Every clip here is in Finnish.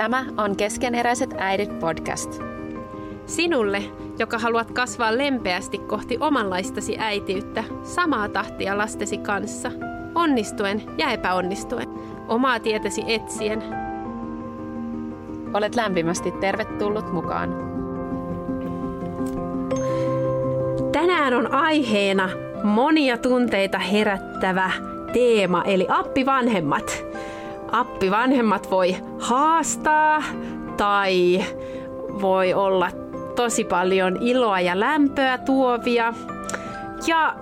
Tämä on Keskeneräiset äidit podcast. Sinulle, joka haluat kasvaa lempeästi kohti omanlaistasi äitiyttä, samaa tahtia lastesi kanssa, onnistuen ja epäonnistuen, omaa tietäsi etsien. Olet lämpimästi tervetullut mukaan. Tänään on aiheena monia tunteita herättävä teema, eli appivanhemmat. Appivanhemmat voi haastaa tai voi olla tosi paljon iloa ja lämpöä tuovia. Ja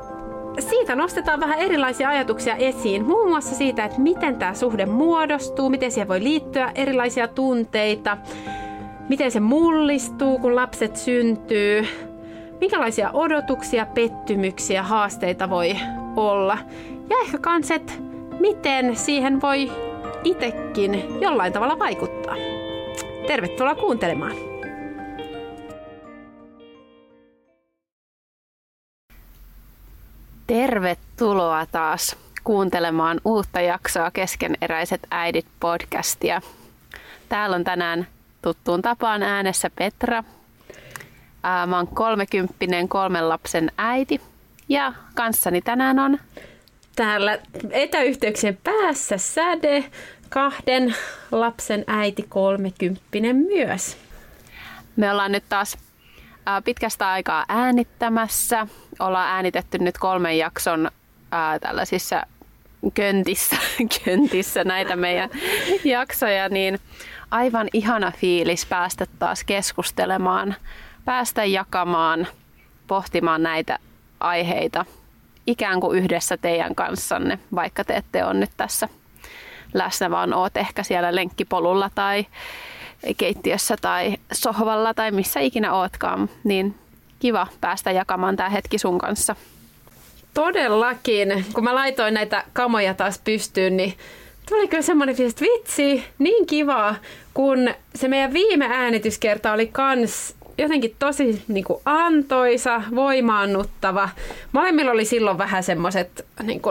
siitä nostetaan vähän erilaisia ajatuksia esiin, muun muassa siitä, että miten tämä suhde muodostuu, miten siihen voi liittyä erilaisia tunteita, miten se mullistuu, kun lapset syntyy, minkälaisia odotuksia, pettymyksiä, haasteita voi olla. Ja ehkä kans, miten siihen voi itekin jollain tavalla vaikuttaa. Tervetuloa kuuntelemaan. Tervetuloa taas kuuntelemaan uutta jaksoa Keskeneräiset äidit podcastia. Täällä on tänään tuttuun tapaan äänessä Petra. Mä oon kolmekymppinen kolmen lapsen äiti ja kanssani tänään on täällä etäyhteyksien päässä Säde, kahden lapsen äiti, kolmekymppinen myös. Me ollaan nyt taas pitkästä aikaa äänittämässä. Ollaan äänitetty nyt kolmen jakson ää, tällaisissa köntissä, köntissä näitä meidän jaksoja, niin aivan ihana fiilis päästä taas keskustelemaan, päästä jakamaan, pohtimaan näitä aiheita ikään kuin yhdessä teidän kanssanne, vaikka te ette ole nyt tässä läsnä, vaan oot ehkä siellä lenkkipolulla tai keittiössä tai sohvalla tai missä ikinä ootkaan, niin kiva päästä jakamaan tämä hetki sun kanssa. Todellakin. Kun mä laitoin näitä kamoja taas pystyyn, niin tuli kyllä semmoinen fiilis, vitsi, niin kiva, kun se meidän viime äänityskerta oli kans jotenkin tosi niin kuin antoisa, voimaannuttava. Molemmilla oli silloin vähän semmoiset niin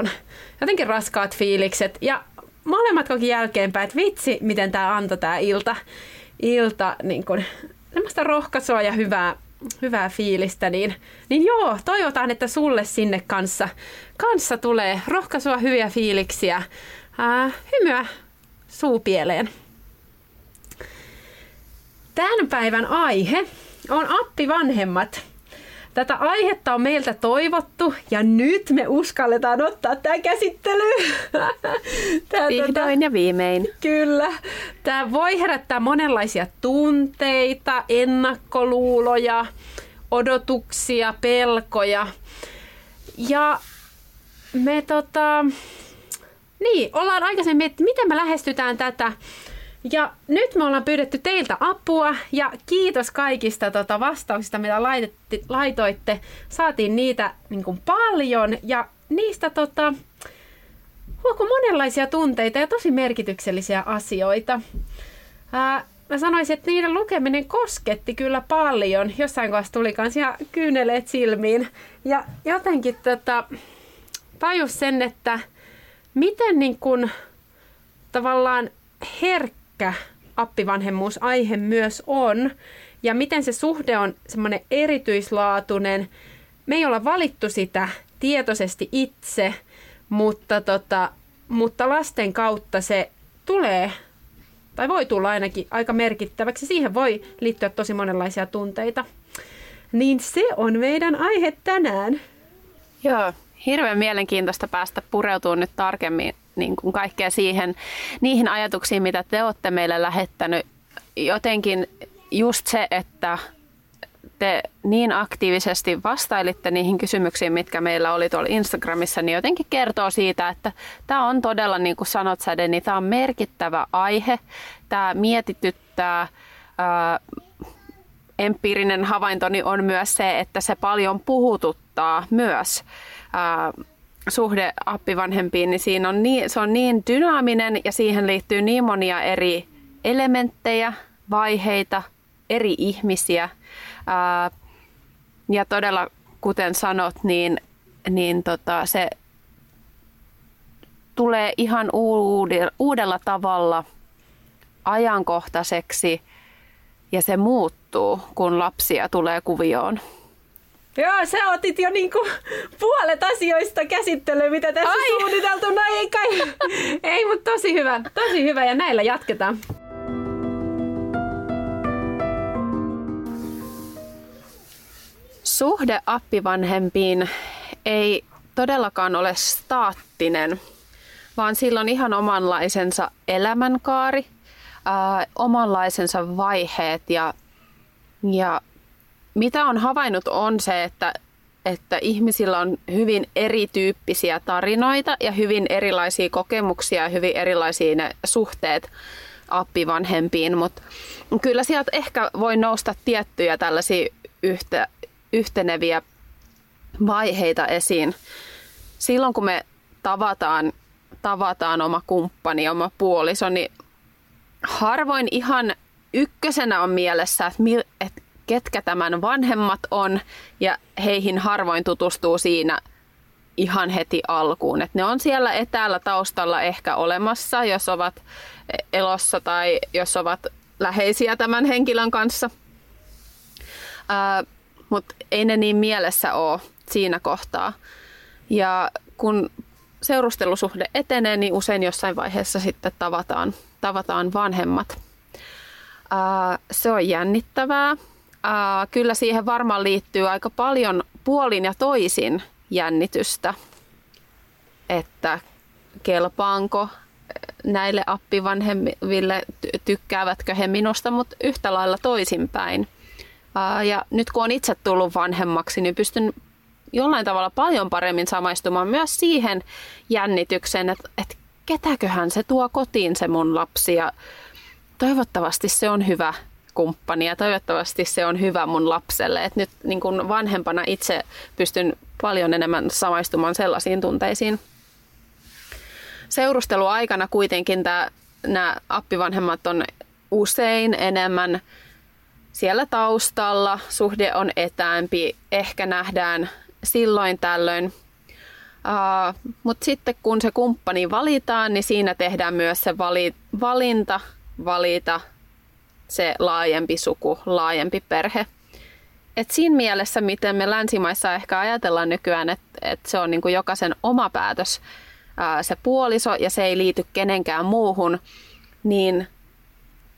jotenkin raskaat fiilikset. Ja molemmat koki jälkeenpäin, että vitsi, miten tämä antoi tämä ilta ilta niin kuin, semmoista rohkaisua ja hyvää, hyvää fiilistä, niin, niin joo, toivotaan, että sulle sinne kanssa, kanssa tulee rohkaisua, hyviä fiiliksiä, ää, hymyä suupieleen. Tämän päivän aihe on appivanhemmat. Tätä aihetta on meiltä toivottu ja nyt me uskalletaan ottaa tämä käsittely. Tää, Vihdoin tota, ja viimein. Kyllä. Tämä voi herättää monenlaisia tunteita, ennakkoluuloja, odotuksia, pelkoja. Ja me tota, niin, ollaan aikaisemmin, että miten me lähestytään tätä ja nyt me ollaan pyydetty teiltä apua ja kiitos kaikista tota, vastauksista, mitä laitetti, laitoitte. Saatiin niitä niin kuin paljon ja niistä tota, huoku monenlaisia tunteita ja tosi merkityksellisiä asioita. Ää, mä sanoisin, että niiden lukeminen kosketti kyllä paljon. Jossain kohdassa tuli kans ihan kyyneleet silmiin. Ja jotenkin tota, tajus sen, että miten niin kun, tavallaan herkkä herkkä appivanhemmuusaihe myös on ja miten se suhde on semmoinen erityislaatuinen. Me ei olla valittu sitä tietoisesti itse, mutta, tota, mutta lasten kautta se tulee tai voi tulla ainakin aika merkittäväksi. Siihen voi liittyä tosi monenlaisia tunteita. Niin se on meidän aihe tänään. Joo, hirveän mielenkiintoista päästä pureutumaan nyt tarkemmin niin kuin kaikkea siihen, niihin ajatuksiin, mitä te olette meille lähettänyt. Jotenkin just se, että te niin aktiivisesti vastailitte niihin kysymyksiin, mitkä meillä oli tuolla Instagramissa, niin jotenkin kertoo siitä, että tämä on todella, niin kuin sanot Säde, niin tämä on merkittävä aihe. Tämä mietityttää. Ää, empiirinen havaintoni on myös se, että se paljon puhututtaa myös ää, suhde appivanhempiin, niin siinä on niin, se on niin dynaaminen ja siihen liittyy niin monia eri elementtejä, vaiheita, eri ihmisiä. Ää, ja todella, kuten sanot, niin, niin tota, se tulee ihan uudella tavalla ajankohtaiseksi ja se muuttuu, kun lapsia tulee kuvioon. Joo, sä otit jo niinku puolet asioista käsittelyyn, mitä tässä Ai. suunniteltu. No ei kai. ei, mutta tosi hyvä. Tosi hyvä ja näillä jatketaan. Suhde appivanhempiin ei todellakaan ole staattinen, vaan sillä on ihan omanlaisensa elämänkaari, äh, omanlaisensa vaiheet ja, ja mitä on havainnut on se, että, että ihmisillä on hyvin erityyppisiä tarinoita ja hyvin erilaisia kokemuksia ja hyvin erilaisia ne suhteet appivanhempiin, mutta kyllä sieltä ehkä voi nousta tiettyjä tällaisia yhtä, yhteneviä vaiheita esiin. Silloin kun me tavataan, tavataan oma kumppani, oma puoliso, niin harvoin ihan ykkösenä on mielessä, että, että ketkä tämän vanhemmat on ja heihin harvoin tutustuu siinä ihan heti alkuun. Et ne on siellä etäällä taustalla ehkä olemassa, jos ovat elossa tai jos ovat läheisiä tämän henkilön kanssa. Mutta ei ne niin mielessä ole siinä kohtaa. Ja kun seurustelusuhde etenee, niin usein jossain vaiheessa sitten tavataan, tavataan vanhemmat. Ää, se on jännittävää äh, kyllä siihen varmaan liittyy aika paljon puolin ja toisin jännitystä, että kelpaanko näille appivanhemmille, tykkäävätkö he minusta, mutta yhtä lailla toisinpäin. Ja nyt kun on itse tullut vanhemmaksi, niin pystyn jollain tavalla paljon paremmin samaistumaan myös siihen jännitykseen, että, että ketäköhän se tuo kotiin se mun lapsi ja toivottavasti se on hyvä kumppani ja toivottavasti se on hyvä mun lapselle. Et nyt niin kun vanhempana itse pystyn paljon enemmän samaistumaan sellaisiin tunteisiin. Seurusteluaikana kuitenkin nämä appivanhemmat on usein enemmän siellä taustalla, suhde on etäämpi, ehkä nähdään silloin tällöin. Uh, Mutta sitten kun se kumppani valitaan, niin siinä tehdään myös se vali, valinta valita se laajempi suku, laajempi perhe. Et siinä mielessä, miten me länsimaissa ehkä ajatellaan nykyään, että et se on niinku jokaisen oma päätös, ää, se puoliso, ja se ei liity kenenkään muuhun, niin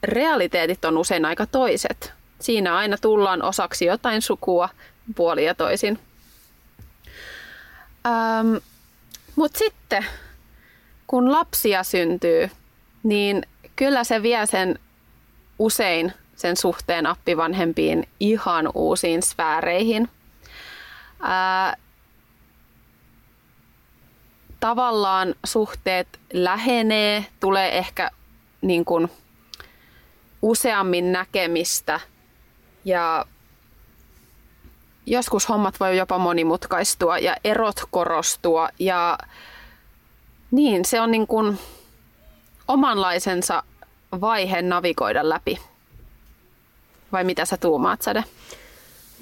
realiteetit on usein aika toiset. Siinä aina tullaan osaksi jotain sukua puoli ja toisin. Ähm, Mutta sitten, kun lapsia syntyy, niin kyllä se vie sen usein sen suhteen appivanhempiin ihan uusiin sfääreihin. Ää, tavallaan suhteet lähenee, tulee ehkä niin kuin useammin näkemistä ja joskus hommat voi jopa monimutkaistua ja erot korostua ja niin se on niin kuin omanlaisensa vaihe navigoida läpi? Vai mitä sä tuumaat, Sade?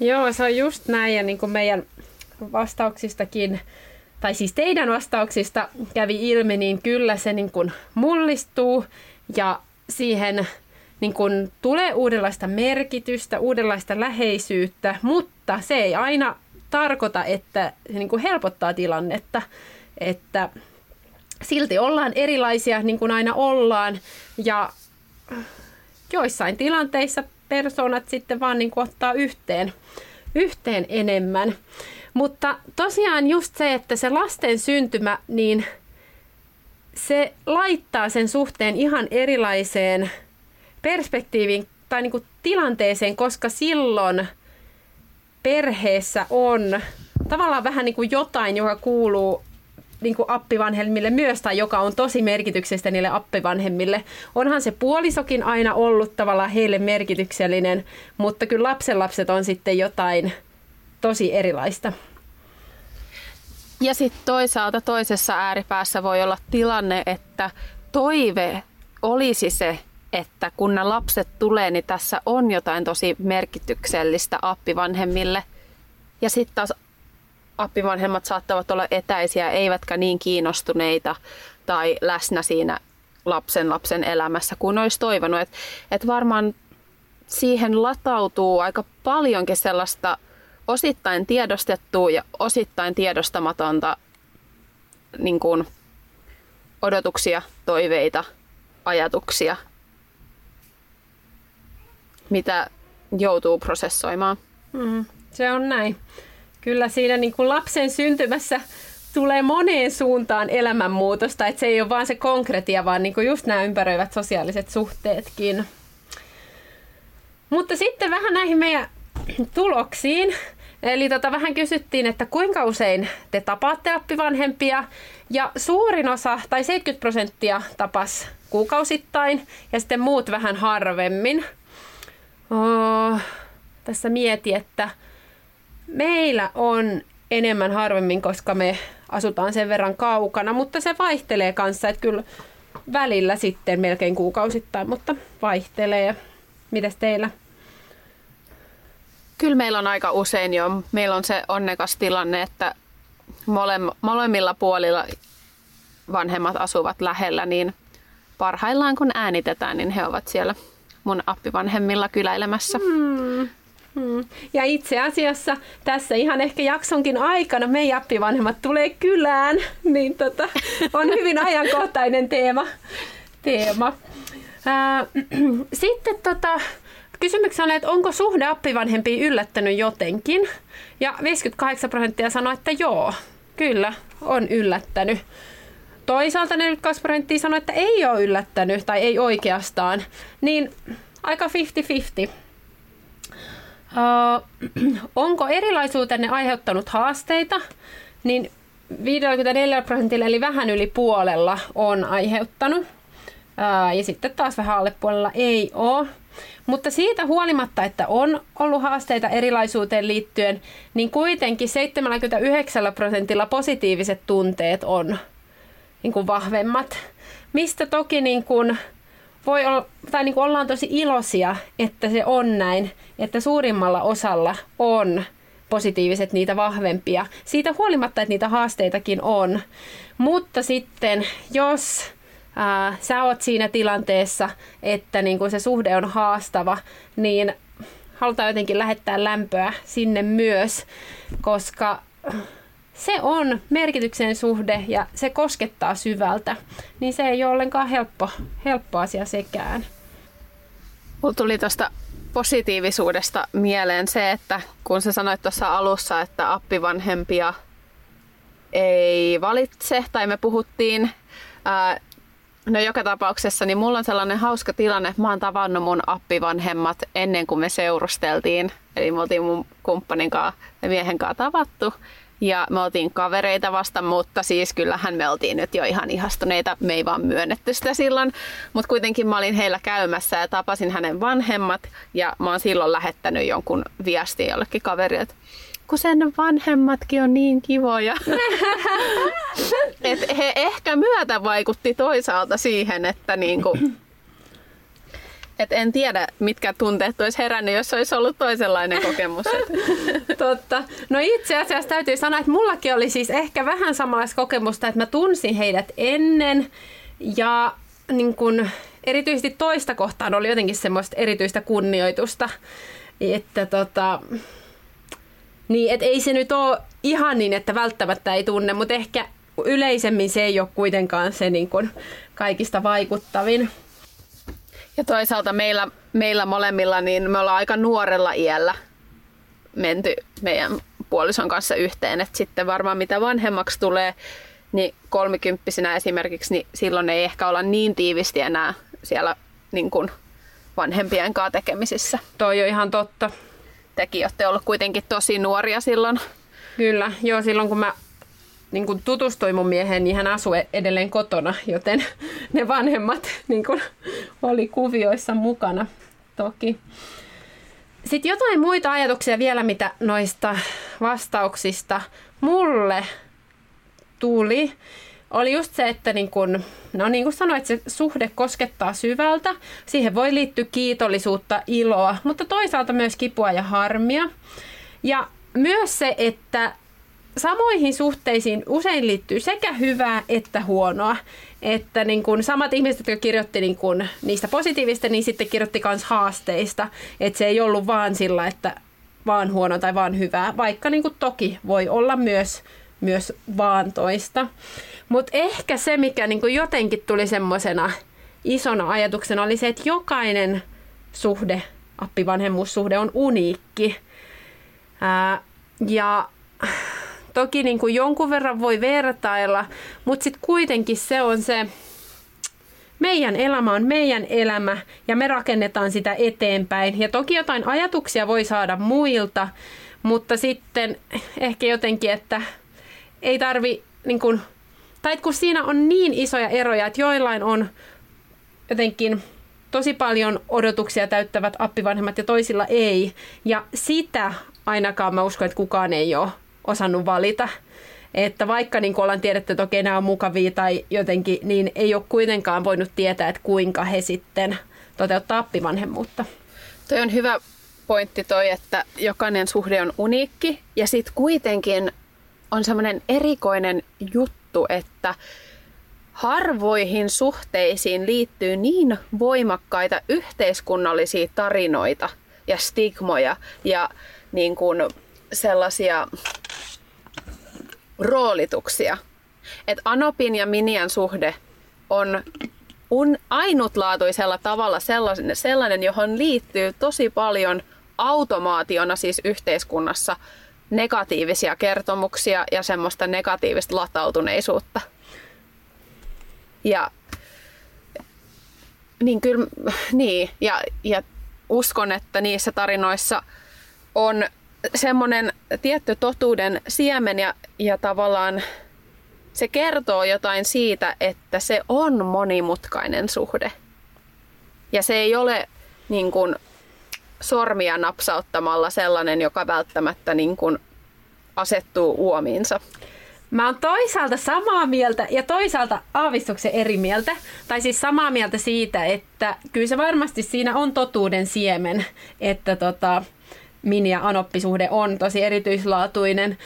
Joo, se on just näin ja niin kuin meidän vastauksistakin, tai siis teidän vastauksista kävi ilmi, niin kyllä se niin kuin mullistuu ja siihen niin kuin tulee uudenlaista merkitystä, uudenlaista läheisyyttä, mutta se ei aina tarkoita, että se niin kuin helpottaa tilannetta, että silti ollaan erilaisia niin kuin aina ollaan ja joissain tilanteissa persoonat sitten vaan niin kuin ottaa yhteen, yhteen enemmän. Mutta tosiaan just se, että se lasten syntymä, niin se laittaa sen suhteen ihan erilaiseen perspektiiviin tai niin kuin tilanteeseen, koska silloin perheessä on tavallaan vähän niin kuin jotain, joka kuuluu niin kuin appivanhemmille myös tai joka on tosi merkityksestä niille appivanhemmille. Onhan se puolisokin aina ollut tavallaan heille merkityksellinen, mutta kyllä lapsenlapset on sitten jotain tosi erilaista. Ja sitten toisaalta toisessa ääripäässä voi olla tilanne, että toive olisi se, että kun nämä lapset tulee, niin tässä on jotain tosi merkityksellistä appivanhemmille. Ja sitten taas appivanhemmat saattavat olla etäisiä, eivätkä niin kiinnostuneita tai läsnä siinä lapsen lapsen elämässä kuin olisi toivonut. Et, et varmaan siihen latautuu aika paljonkin sellaista osittain tiedostettua ja osittain tiedostamatonta niin kuin odotuksia, toiveita, ajatuksia, mitä joutuu prosessoimaan. Mm, se on näin. Kyllä siinä niin kuin lapsen syntymässä tulee moneen suuntaan elämänmuutosta, että se ei ole vaan se konkretia, vaan niin kuin just nämä ympäröivät sosiaaliset suhteetkin. Mutta sitten vähän näihin meidän tuloksiin. Eli tota, vähän kysyttiin, että kuinka usein te tapaatte appivanhempia. Ja suurin osa, tai 70 prosenttia, tapas kuukausittain ja sitten muut vähän harvemmin. Oh, tässä mieti, että meillä on enemmän harvemmin, koska me asutaan sen verran kaukana, mutta se vaihtelee kanssa, että kyllä välillä sitten melkein kuukausittain, mutta vaihtelee. Mites teillä? Kyllä meillä on aika usein jo. Meillä on se onnekas tilanne, että molemmilla puolilla vanhemmat asuvat lähellä, niin parhaillaan kun äänitetään, niin he ovat siellä mun appivanhemmilla kyläilemässä. Hmm. Hmm. Ja itse asiassa tässä ihan ehkä jaksonkin aikana meidän appivanhemmat tulee kylään, niin tota, on hyvin ajankohtainen teema. teema. Ää, sitten tota, kysymyksessä on, että onko suhde appivanhempiin yllättänyt jotenkin? Ja 58 prosenttia sanoi, että joo, kyllä, on yllättänyt. Toisaalta 42 prosenttia sanoi, että ei ole yllättänyt tai ei oikeastaan. Niin aika 50-50. Onko erilaisuutenne aiheuttanut haasteita? Niin 54 prosentilla eli vähän yli puolella on aiheuttanut. Ja sitten taas vähän alle puolella ei ole. Mutta siitä huolimatta, että on ollut haasteita erilaisuuteen liittyen, niin kuitenkin 79 prosentilla positiiviset tunteet on niin kuin vahvemmat. Mistä toki niin kuin voi olla, tai niin kuin ollaan tosi iloisia, että se on näin, että suurimmalla osalla on positiiviset niitä vahvempia. Siitä huolimatta, että niitä haasteitakin on. Mutta sitten, jos ää, sä oot siinä tilanteessa, että niin kun se suhde on haastava, niin halutaan jotenkin lähettää lämpöä sinne myös, koska se on merkityksen suhde ja se koskettaa syvältä, niin se ei ole ollenkaan helppo, helppo asia sekään. Mulla tuli tuosta positiivisuudesta mieleen se, että kun sä sanoit tuossa alussa, että appivanhempia ei valitse, tai me puhuttiin, ää, no joka tapauksessa, niin mulla on sellainen hauska tilanne, että mä oon tavannut mun appivanhemmat ennen kuin me seurusteltiin. Eli me oltiin mun kumppanin kanssa miehen kanssa tavattu. Ja me oltiin kavereita vasta, mutta siis kyllähän me oltiin nyt jo ihan ihastuneita. Me ei vaan myönnetty sitä silloin. Mutta kuitenkin mä olin heillä käymässä ja tapasin hänen vanhemmat. Ja mä oon silloin lähettänyt jonkun viestin jollekin kaverille, että kun sen vanhemmatkin on niin kivoja. Et he ehkä myötä vaikutti toisaalta siihen, että niinku, et en tiedä, mitkä tunteet olisi herännyt, jos olisi ollut toisenlainen kokemus. Totta. No itse asiassa täytyy sanoa, että mullakin oli siis ehkä vähän samanlaista kokemusta, että mä tunsin heidät ennen ja niin kun, erityisesti toista kohtaan oli jotenkin semmoista erityistä kunnioitusta, että tota, niin, et ei se nyt ole ihan niin, että välttämättä ei tunne, mutta ehkä yleisemmin se ei ole kuitenkaan se niin kun, kaikista vaikuttavin. Ja toisaalta meillä, meillä molemmilla, niin me ollaan aika nuorella iällä menty meidän puolison kanssa yhteen. Et sitten varmaan mitä vanhemmaksi tulee, niin kolmikymppisenä esimerkiksi, niin silloin ei ehkä olla niin tiivisti enää siellä niin kuin vanhempien kanssa tekemisissä. Toi on ihan totta. tekin olette ollut kuitenkin tosi nuoria silloin. Kyllä, joo, silloin kun mä niin kun tutustuin mun mieheen, niin hän asui edelleen kotona, joten ne vanhemmat niin kun, oli kuvioissa mukana toki. Sitten jotain muita ajatuksia vielä, mitä noista vastauksista mulle tuli, oli just se, että niin kun, no niin kuin sanoit, se suhde koskettaa syvältä. Siihen voi liittyä kiitollisuutta, iloa, mutta toisaalta myös kipua ja harmia. Ja myös se, että samoihin suhteisiin usein liittyy sekä hyvää että huonoa. Että niin kun samat ihmiset, jotka kirjoitti niin kun niistä positiivista, niin sitten kirjoitti myös haasteista. Että se ei ollut vaan sillä, että vaan huono tai vaan hyvää, vaikka niin toki voi olla myös, myös vaan toista. Mutta ehkä se, mikä niin jotenkin tuli semmoisena isona ajatuksena, oli se, että jokainen suhde, appivanhemmuussuhde on uniikki. Ää, ja Toki niin kuin jonkun verran voi vertailla, mutta sitten kuitenkin se on se, meidän elämä on meidän elämä ja me rakennetaan sitä eteenpäin. Ja toki jotain ajatuksia voi saada muilta, mutta sitten ehkä jotenkin, että ei tarvi, niin kuin, tai kun siinä on niin isoja eroja, että joillain on jotenkin tosi paljon odotuksia täyttävät appivanhemmat ja toisilla ei. Ja sitä ainakaan mä uskon, että kukaan ei ole osannut valita. Että vaikka niin ollaan tiedetty, että okei, nämä on mukavia tai jotenkin, niin ei ole kuitenkaan voinut tietää, että kuinka he sitten toteuttaa appivanhemmuutta. Toi on hyvä pointti toi, että jokainen suhde on uniikki ja sitten kuitenkin on semmoinen erikoinen juttu, että harvoihin suhteisiin liittyy niin voimakkaita yhteiskunnallisia tarinoita ja stigmoja ja niin kuin sellaisia roolituksia. Että Anopin ja Minian suhde on un, ainutlaatuisella tavalla sellainen, sellainen, johon liittyy tosi paljon automaationa siis yhteiskunnassa negatiivisia kertomuksia ja semmoista negatiivista latautuneisuutta. Ja niin kyllä, niin, ja, ja uskon, että niissä tarinoissa on semmoinen tietty totuuden siemen ja, ja tavallaan se kertoo jotain siitä, että se on monimutkainen suhde. Ja se ei ole niin kuin, sormia napsauttamalla sellainen, joka välttämättä niin kuin, asettuu uomiinsa. Mä oon toisaalta samaa mieltä ja toisaalta aavistuksen eri mieltä. Tai siis samaa mieltä siitä, että kyllä se varmasti siinä on totuuden siemen, että tota, mini- ja anoppisuhde on tosi erityislaatuinen.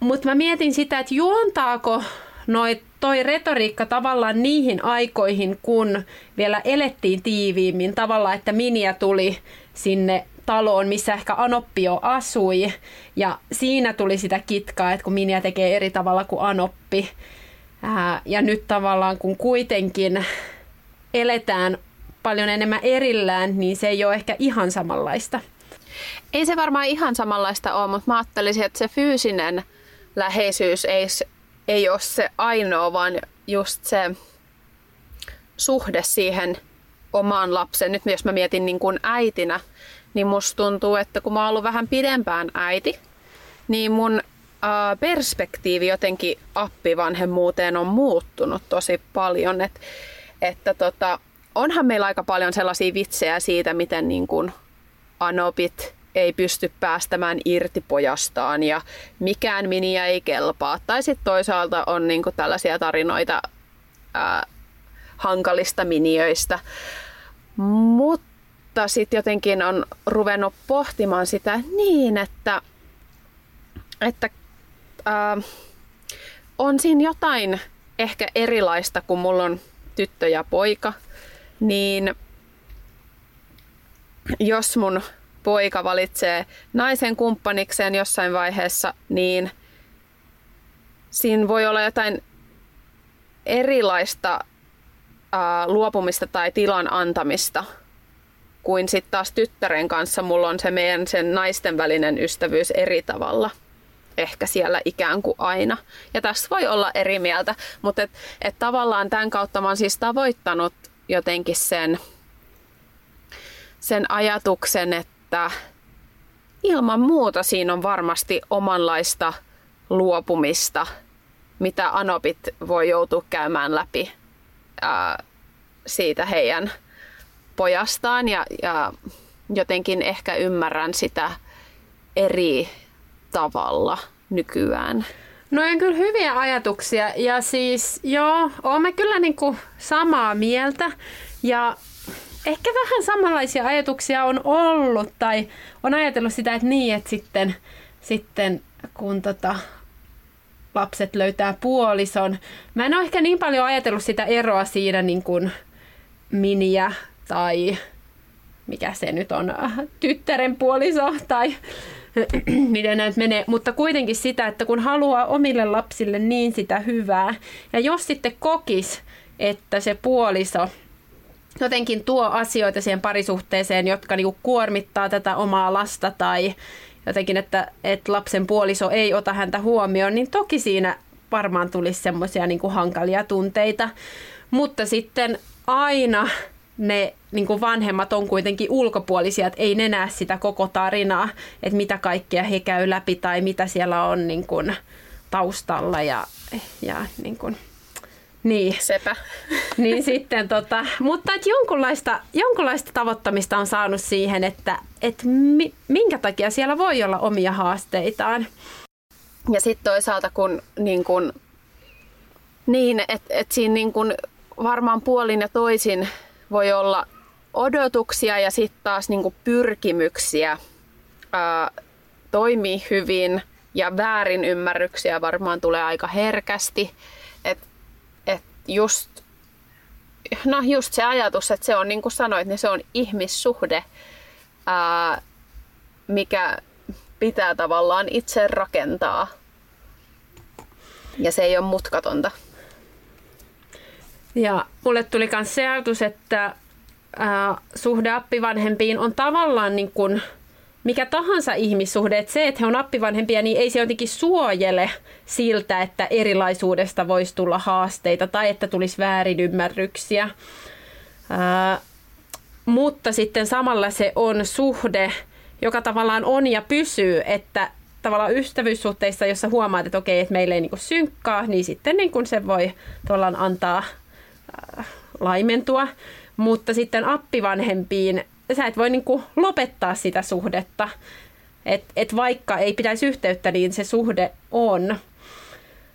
Mutta mä mietin sitä, että juontaako noi, toi retoriikka tavallaan niihin aikoihin, kun vielä elettiin tiiviimmin. Tavallaan, että Miniä tuli sinne taloon, missä ehkä Anoppi jo asui. Ja siinä tuli sitä kitkaa, että kun Miniä tekee eri tavalla kuin Anoppi. Ää, ja nyt tavallaan kun kuitenkin eletään paljon enemmän erillään, niin se ei ole ehkä ihan samanlaista. Ei se varmaan ihan samanlaista ole, mutta mä ajattelisin, että se fyysinen läheisyys ei, ei ole se ainoa, vaan just se suhde siihen omaan lapseen. Nyt jos mä mietin niin kuin äitinä, niin musta tuntuu, että kun mä oon ollut vähän pidempään äiti, niin mun perspektiivi jotenkin appivanhemmuuteen on muuttunut tosi paljon. Et, että tota, onhan meillä aika paljon sellaisia vitsejä siitä, miten niin kuin anopit ei pysty päästämään irti pojastaan ja mikään miniä ei kelpaa. Tai sitten toisaalta on niinku tällaisia tarinoita ää, hankalista miniöistä. Mutta sitten jotenkin on ruvennut pohtimaan sitä niin, että, että ää, on siinä jotain ehkä erilaista, kun mulla on tyttö ja poika, niin jos mun poika valitsee naisen kumppanikseen jossain vaiheessa, niin siinä voi olla jotain erilaista ää, luopumista tai tilan antamista kuin sitten taas tyttären kanssa mulla on se meidän sen naisten välinen ystävyys eri tavalla. Ehkä siellä ikään kuin aina. Ja tässä voi olla eri mieltä, mutta et, et tavallaan tämän kautta mä oon siis tavoittanut jotenkin sen, sen ajatuksen, että että ilman muuta siinä on varmasti omanlaista luopumista, mitä anopit voi joutua käymään läpi ää, siitä heidän pojastaan. Ja, ja jotenkin ehkä ymmärrän sitä eri tavalla nykyään. No on kyllä hyviä ajatuksia. Ja siis joo, olemme kyllä niin kuin samaa mieltä. Ja ehkä vähän samanlaisia ajatuksia on ollut tai on ajatellut sitä, että niin, että sitten, sitten kun tota, lapset löytää puolison. Mä en ole ehkä niin paljon ajatellut sitä eroa siinä niin kuin miniä tai mikä se nyt on, tyttären puoliso tai miten näitä menee, mutta kuitenkin sitä, että kun haluaa omille lapsille niin sitä hyvää, ja jos sitten kokis, että se puoliso jotenkin tuo asioita siihen parisuhteeseen, jotka niinku kuormittaa tätä omaa lasta tai jotenkin, että, että lapsen puoliso ei ota häntä huomioon, niin toki siinä varmaan tulisi semmoisia niinku hankalia tunteita. Mutta sitten aina ne niin kuin vanhemmat on kuitenkin ulkopuolisia, että ei ne näe sitä koko tarinaa, että mitä kaikkea he käy läpi tai mitä siellä on niin kuin taustalla ja, ja niin kuin, niin. Sepä. Niin sitten tota, mutta että jonkunlaista, jonkunlaista tavoittamista on saanut siihen, että, että mi, minkä takia siellä voi olla omia haasteitaan. Ja sitten toisaalta kun niin kun, niin, että et siinä niin kun varmaan puolin ja toisin voi olla odotuksia ja sitten taas niin pyrkimyksiä ää, toimii hyvin ja väärinymmärryksiä varmaan tulee aika herkästi. Just, no just se ajatus, että se on niin kuin sanoit, niin se on ihmissuhde, ää, mikä pitää tavallaan itse rakentaa. Ja se ei ole mutkatonta. Ja mulle tuli myös se ajatus, että ää, suhde appivanhempiin on tavallaan niin kuin mikä tahansa ihmissuhde, että se, että he on appivanhempia, niin ei se jotenkin suojele siltä, että erilaisuudesta voisi tulla haasteita tai että tulisi väärinymmärryksiä. Ää, mutta sitten samalla se on suhde, joka tavallaan on ja pysyy, että tavallaan ystävyyssuhteissa, jossa huomaat, että okei, että meillä ei niin synkkaa, niin sitten niin se voi tavallaan antaa äh, laimentua. Mutta sitten appivanhempiin sä et voi niin kuin lopettaa sitä suhdetta. Et, et vaikka ei pitäisi yhteyttä, niin se suhde on.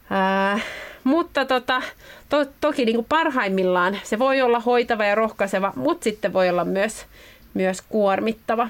Ää, mutta tota, to, toki niin kuin parhaimmillaan se voi olla hoitava ja rohkaiseva, mutta sitten voi olla myös, myös kuormittava.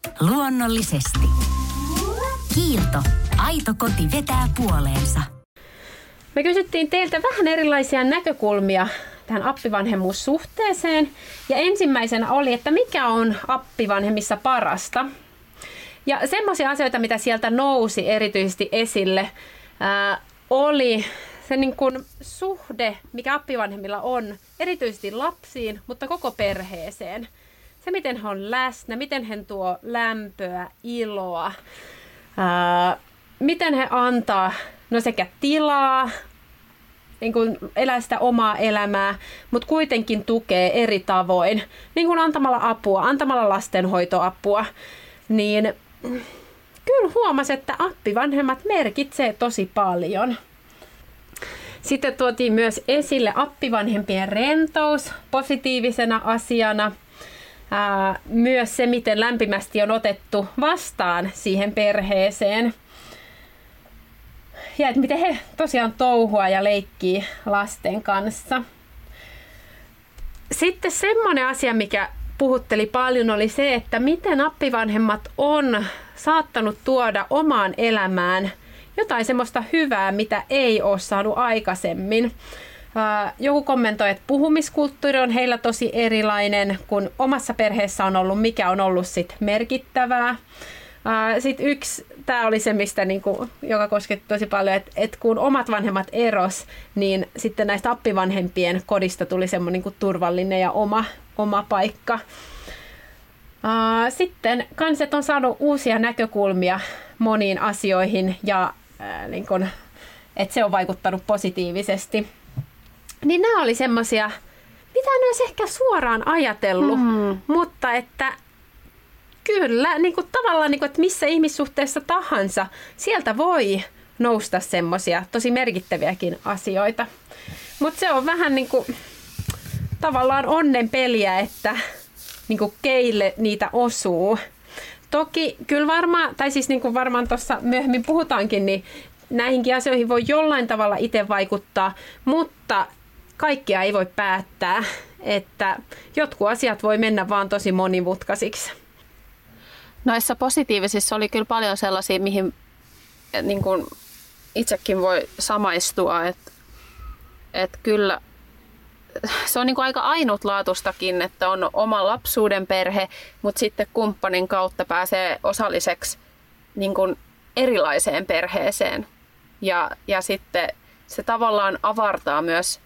Luonnollisesti. Kiilto. Aito koti vetää puoleensa. Me kysyttiin teiltä vähän erilaisia näkökulmia tähän appivanhemmuussuhteeseen. Ja ensimmäisenä oli, että mikä on appivanhemmissa parasta. Ja semmoisia asioita, mitä sieltä nousi erityisesti esille, ää, oli se niin kuin suhde, mikä appivanhemmilla on, erityisesti lapsiin, mutta koko perheeseen. Se, miten he on läsnä, miten he tuo lämpöä, iloa, ää, miten he antaa no sekä tilaa, niin kuin elää sitä omaa elämää, mutta kuitenkin tukee eri tavoin, niin kuin antamalla apua, antamalla lastenhoitoapua, niin kyllä huomasi, että appivanhemmat merkitsee tosi paljon. Sitten tuotiin myös esille appivanhempien rentous positiivisena asiana. Ää, myös se, miten lämpimästi on otettu vastaan siihen perheeseen. ja että miten he tosiaan touhua ja leikkii lasten kanssa. Sitten semmoinen asia, mikä puhutteli paljon, oli se, että miten appivanhemmat on saattanut tuoda omaan elämään jotain semmoista hyvää, mitä ei ole saanut aikaisemmin. Joku kommentoi, että puhumiskulttuuri on heillä tosi erilainen, kun omassa perheessä on ollut, mikä on ollut sit merkittävää. Sitten yksi, tämä oli se, mistä niinku, joka kosketti tosi paljon, että et kun omat vanhemmat eros, niin sitten näistä appivanhempien kodista tuli semmoinen niinku turvallinen ja oma, oma paikka. Sitten kanset on saanut uusia näkökulmia moniin asioihin ja niin kun, että se on vaikuttanut positiivisesti. Niin nämä oli semmoisia, mitä en olisi ehkä suoraan ajatellut, mm. mutta että kyllä, niin kuin tavallaan, niin kuin, että missä ihmissuhteessa tahansa, sieltä voi nousta semmoisia tosi merkittäviäkin asioita. Mutta se on vähän niin kuin, tavallaan onnen peliä, että niin kuin keille niitä osuu. Toki kyllä varmaan, tai siis niin kuin varmaan tuossa myöhemmin puhutaankin, niin näihinkin asioihin voi jollain tavalla itse vaikuttaa, mutta kaikkia ei voi päättää, että jotkut asiat voi mennä vaan tosi monimutkaisiksi. Noissa positiivisissa oli kyllä paljon sellaisia, mihin niin kuin itsekin voi samaistua, että, että kyllä se on niin kuin aika ainutlaatustakin, että on oma lapsuuden perhe, mutta sitten kumppanin kautta pääsee osalliseksi niin kuin erilaiseen perheeseen. Ja, ja sitten se tavallaan avartaa myös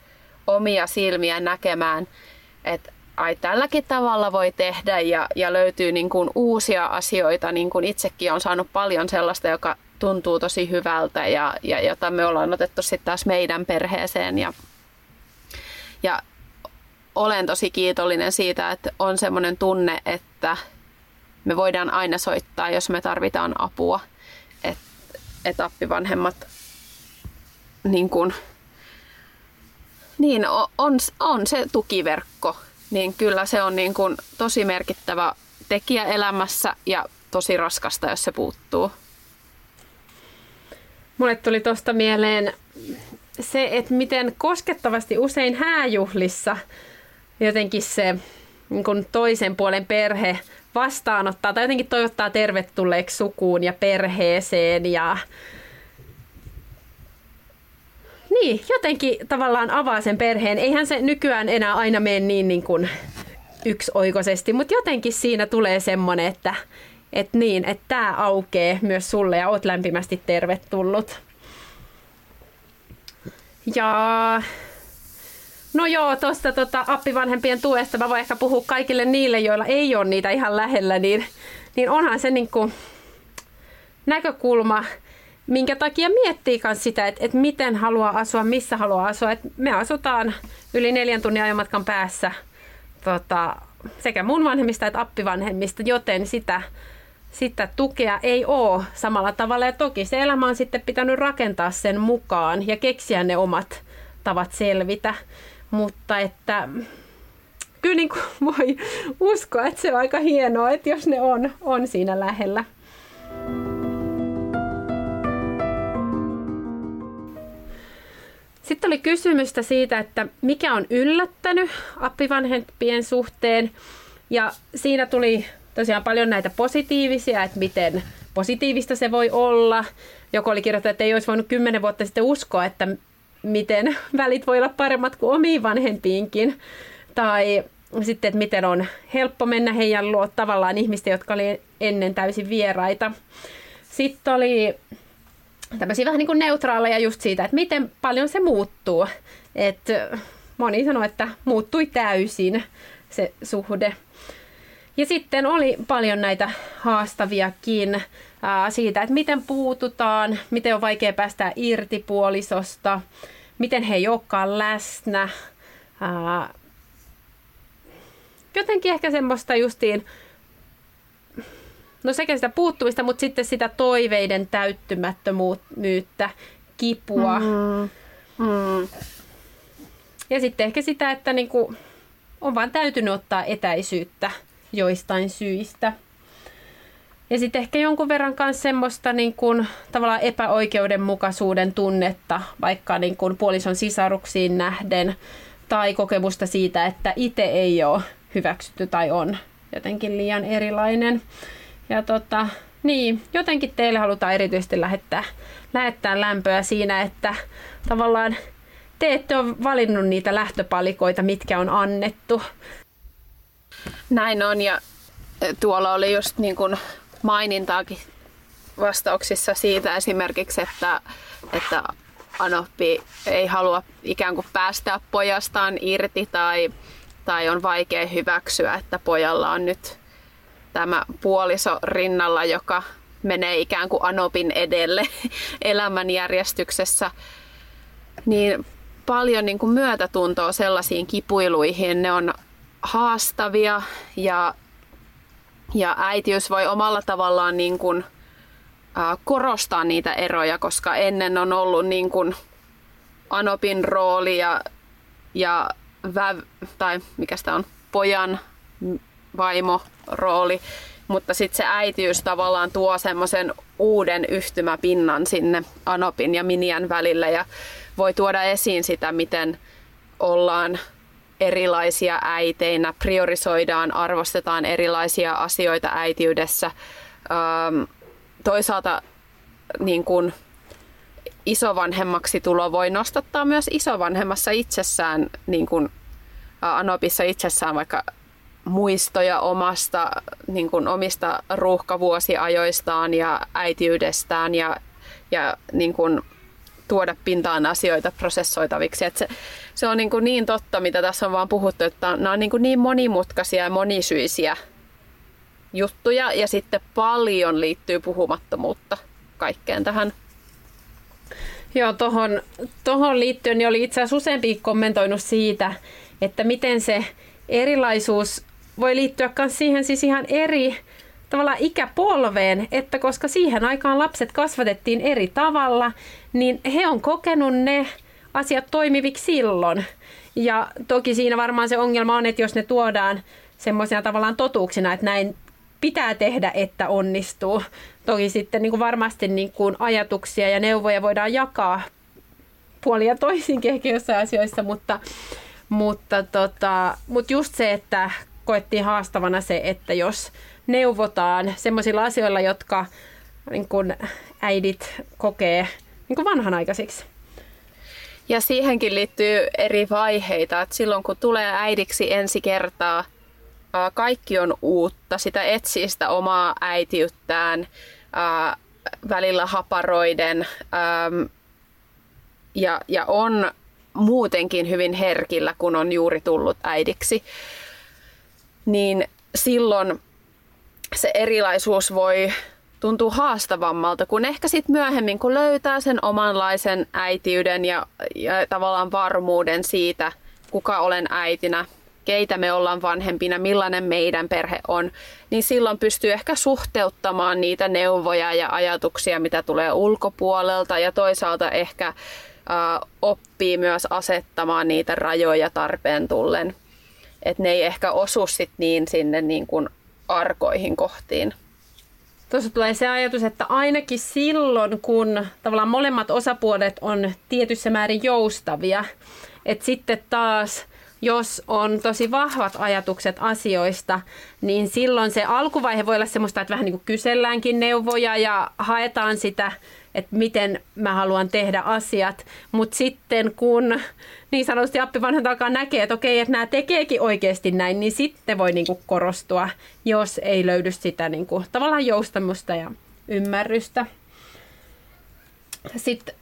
omia silmiä näkemään, että ai tälläkin tavalla voi tehdä ja, ja löytyy niin kuin uusia asioita, niin kuin itsekin on saanut paljon sellaista, joka tuntuu tosi hyvältä ja, ja jota me ollaan otettu sitten taas meidän perheeseen ja, ja olen tosi kiitollinen siitä, että on semmoinen tunne, että me voidaan aina soittaa, jos me tarvitaan apua. Että et appivanhemmat niin kuin, niin on, on se tukiverkko, niin kyllä se on niin kuin tosi merkittävä tekijä elämässä ja tosi raskasta, jos se puuttuu. Mulle tuli tuosta mieleen se, että miten koskettavasti usein hääjuhlissa jotenkin se niin kuin toisen puolen perhe vastaanottaa tai jotenkin toivottaa tervetulleeksi sukuun ja perheeseen ja niin, jotenkin tavallaan avaa sen perheen. Eihän se nykyään enää aina mene niin, niin kuin yksioikoisesti, mutta jotenkin siinä tulee semmoinen, että, että niin, että tämä aukee myös sulle ja oot lämpimästi tervetullut. Ja no joo, tuosta tota, appivanhempien tuesta mä voin ehkä puhua kaikille niille, joilla ei ole niitä ihan lähellä, niin, niin onhan se niin kuin näkökulma, minkä takia miettii myös sitä, että, että miten haluaa asua, missä haluaa asua. Että me asutaan yli neljän tunnin ajomatkan päässä tota, sekä mun vanhemmista että appivanhemmista, joten sitä, sitä tukea ei ole samalla tavalla. Ja toki se elämä on sitten pitänyt rakentaa sen mukaan ja keksiä ne omat tavat selvitä. Mutta että kyllä niin kuin voi uskoa, että se on aika hienoa, että jos ne on, on siinä lähellä. Sitten oli kysymystä siitä, että mikä on yllättänyt appivanhempien suhteen. Ja siinä tuli tosiaan paljon näitä positiivisia, että miten positiivista se voi olla. Joku oli kirjoittanut, että ei olisi voinut kymmenen vuotta sitten uskoa, että miten välit voi olla paremmat kuin omiin vanhempiinkin. Tai sitten, että miten on helppo mennä heidän luo tavallaan ihmisten, jotka oli ennen täysin vieraita. Sitten oli tämmöisiä vähän niin kuin neutraaleja just siitä, että miten paljon se muuttuu. Et moni sanoi, että muuttui täysin se suhde. Ja sitten oli paljon näitä haastaviakin ää, siitä, että miten puututaan, miten on vaikea päästä irti puolisosta, miten he ei olekaan läsnä. Ää, jotenkin ehkä semmoista justiin no sekä sitä puuttumista, mutta sitten sitä toiveiden täyttymättömyyttä, kipua. Mm. Mm. Ja sitten ehkä sitä, että niinku on vaan täytynyt ottaa etäisyyttä joistain syistä. ja sitten ehkä jonkun verran myös semmoista niin kuin, tavallaan epäoikeudenmukaisuuden tunnetta, vaikka niin kuin puolison sisaruksiin nähden, tai kokemusta siitä, että itse ei ole hyväksytty tai on jotenkin liian erilainen. Ja tota, niin, jotenkin teille halutaan erityisesti lähettää, lähettää lämpöä siinä, että tavallaan te ette ole valinnut niitä lähtöpalikoita, mitkä on annettu. Näin on ja tuolla oli just niin kuin mainintaakin vastauksissa siitä esimerkiksi, että, että Anoppi ei halua ikään kuin päästää pojastaan irti tai, tai on vaikea hyväksyä, että pojalla on nyt tämä puoliso rinnalla, joka menee ikään kuin Anopin edelle elämänjärjestyksessä, niin paljon niin kuin myötätuntoa sellaisiin kipuiluihin. Ne on haastavia ja, ja äitiys voi omalla tavallaan niin kuin, ää, korostaa niitä eroja, koska ennen on ollut niin kuin Anopin rooli ja, ja väv, tai mikä sitä on, pojan vaimo rooli, mutta sitten se äitiys tavallaan tuo semmoisen uuden yhtymäpinnan sinne Anopin ja Minian välille ja voi tuoda esiin sitä, miten ollaan erilaisia äiteinä, priorisoidaan, arvostetaan erilaisia asioita äitiydessä. Toisaalta niin kun isovanhemmaksi tulo voi nostattaa myös isovanhemmassa itsessään, niin kun Anopissa itsessään vaikka muistoja omasta, niin kun omista ruuhkavuosiajoistaan ja äitiydestään ja, ja niin kun tuoda pintaan asioita prosessoitaviksi. Et se, se on niin, kuin niin totta, mitä tässä on vaan puhuttu, että nämä on niin, kuin niin monimutkaisia ja monisyisiä juttuja ja sitten paljon liittyy puhumattomuutta kaikkeen tähän. Joo, tohon, tohon liittyen niin oli itse asiassa useampi kommentoinut siitä, että miten se erilaisuus voi liittyä myös siihen siis ihan eri tavallaan ikäpolveen, että koska siihen aikaan lapset kasvatettiin eri tavalla, niin he on kokenut ne asiat toimiviksi silloin. Ja toki siinä varmaan se ongelma on, että jos ne tuodaan semmoisena tavallaan totuuksina, että näin pitää tehdä, että onnistuu. Toki sitten niin kuin varmasti niin kuin ajatuksia ja neuvoja voidaan jakaa puolia toisinkin ehkä jossain asioissa, mutta, mutta, tota, mutta just se, että koettiin haastavana se, että jos neuvotaan semmoisilla asioilla, jotka niin kuin äidit kokee niin kuin vanhanaikaisiksi. Ja siihenkin liittyy eri vaiheita. Että silloin kun tulee äidiksi ensi kertaa, kaikki on uutta. Sitä etsii sitä omaa äitiyttään välillä haparoiden ja, ja on muutenkin hyvin herkillä, kun on juuri tullut äidiksi. Niin silloin se erilaisuus voi tuntua haastavammalta kuin ehkä sitten myöhemmin, kun löytää sen omanlaisen äitiyden ja, ja tavallaan varmuuden siitä, kuka olen äitinä, keitä me ollaan vanhempina, millainen meidän perhe on, niin silloin pystyy ehkä suhteuttamaan niitä neuvoja ja ajatuksia, mitä tulee ulkopuolelta ja toisaalta ehkä äh, oppii myös asettamaan niitä rajoja tarpeen tullen. Että ne ei ehkä osu sit niin sinne niin kuin arkoihin kohtiin. Tuossa tulee se ajatus, että ainakin silloin, kun tavallaan molemmat osapuolet on tietyssä määrin joustavia, että sitten taas jos on tosi vahvat ajatukset asioista, niin silloin se alkuvaihe voi olla semmoista, että vähän niin kuin kyselläänkin neuvoja ja haetaan sitä että miten mä haluan tehdä asiat. Mutta sitten kun niin sanotusti appivanhat alkaa näkee, että okei, että nämä tekeekin oikeasti näin, niin sitten voi niinku korostua, jos ei löydy sitä niinku, tavallaan joustamusta ja ymmärrystä. Sitten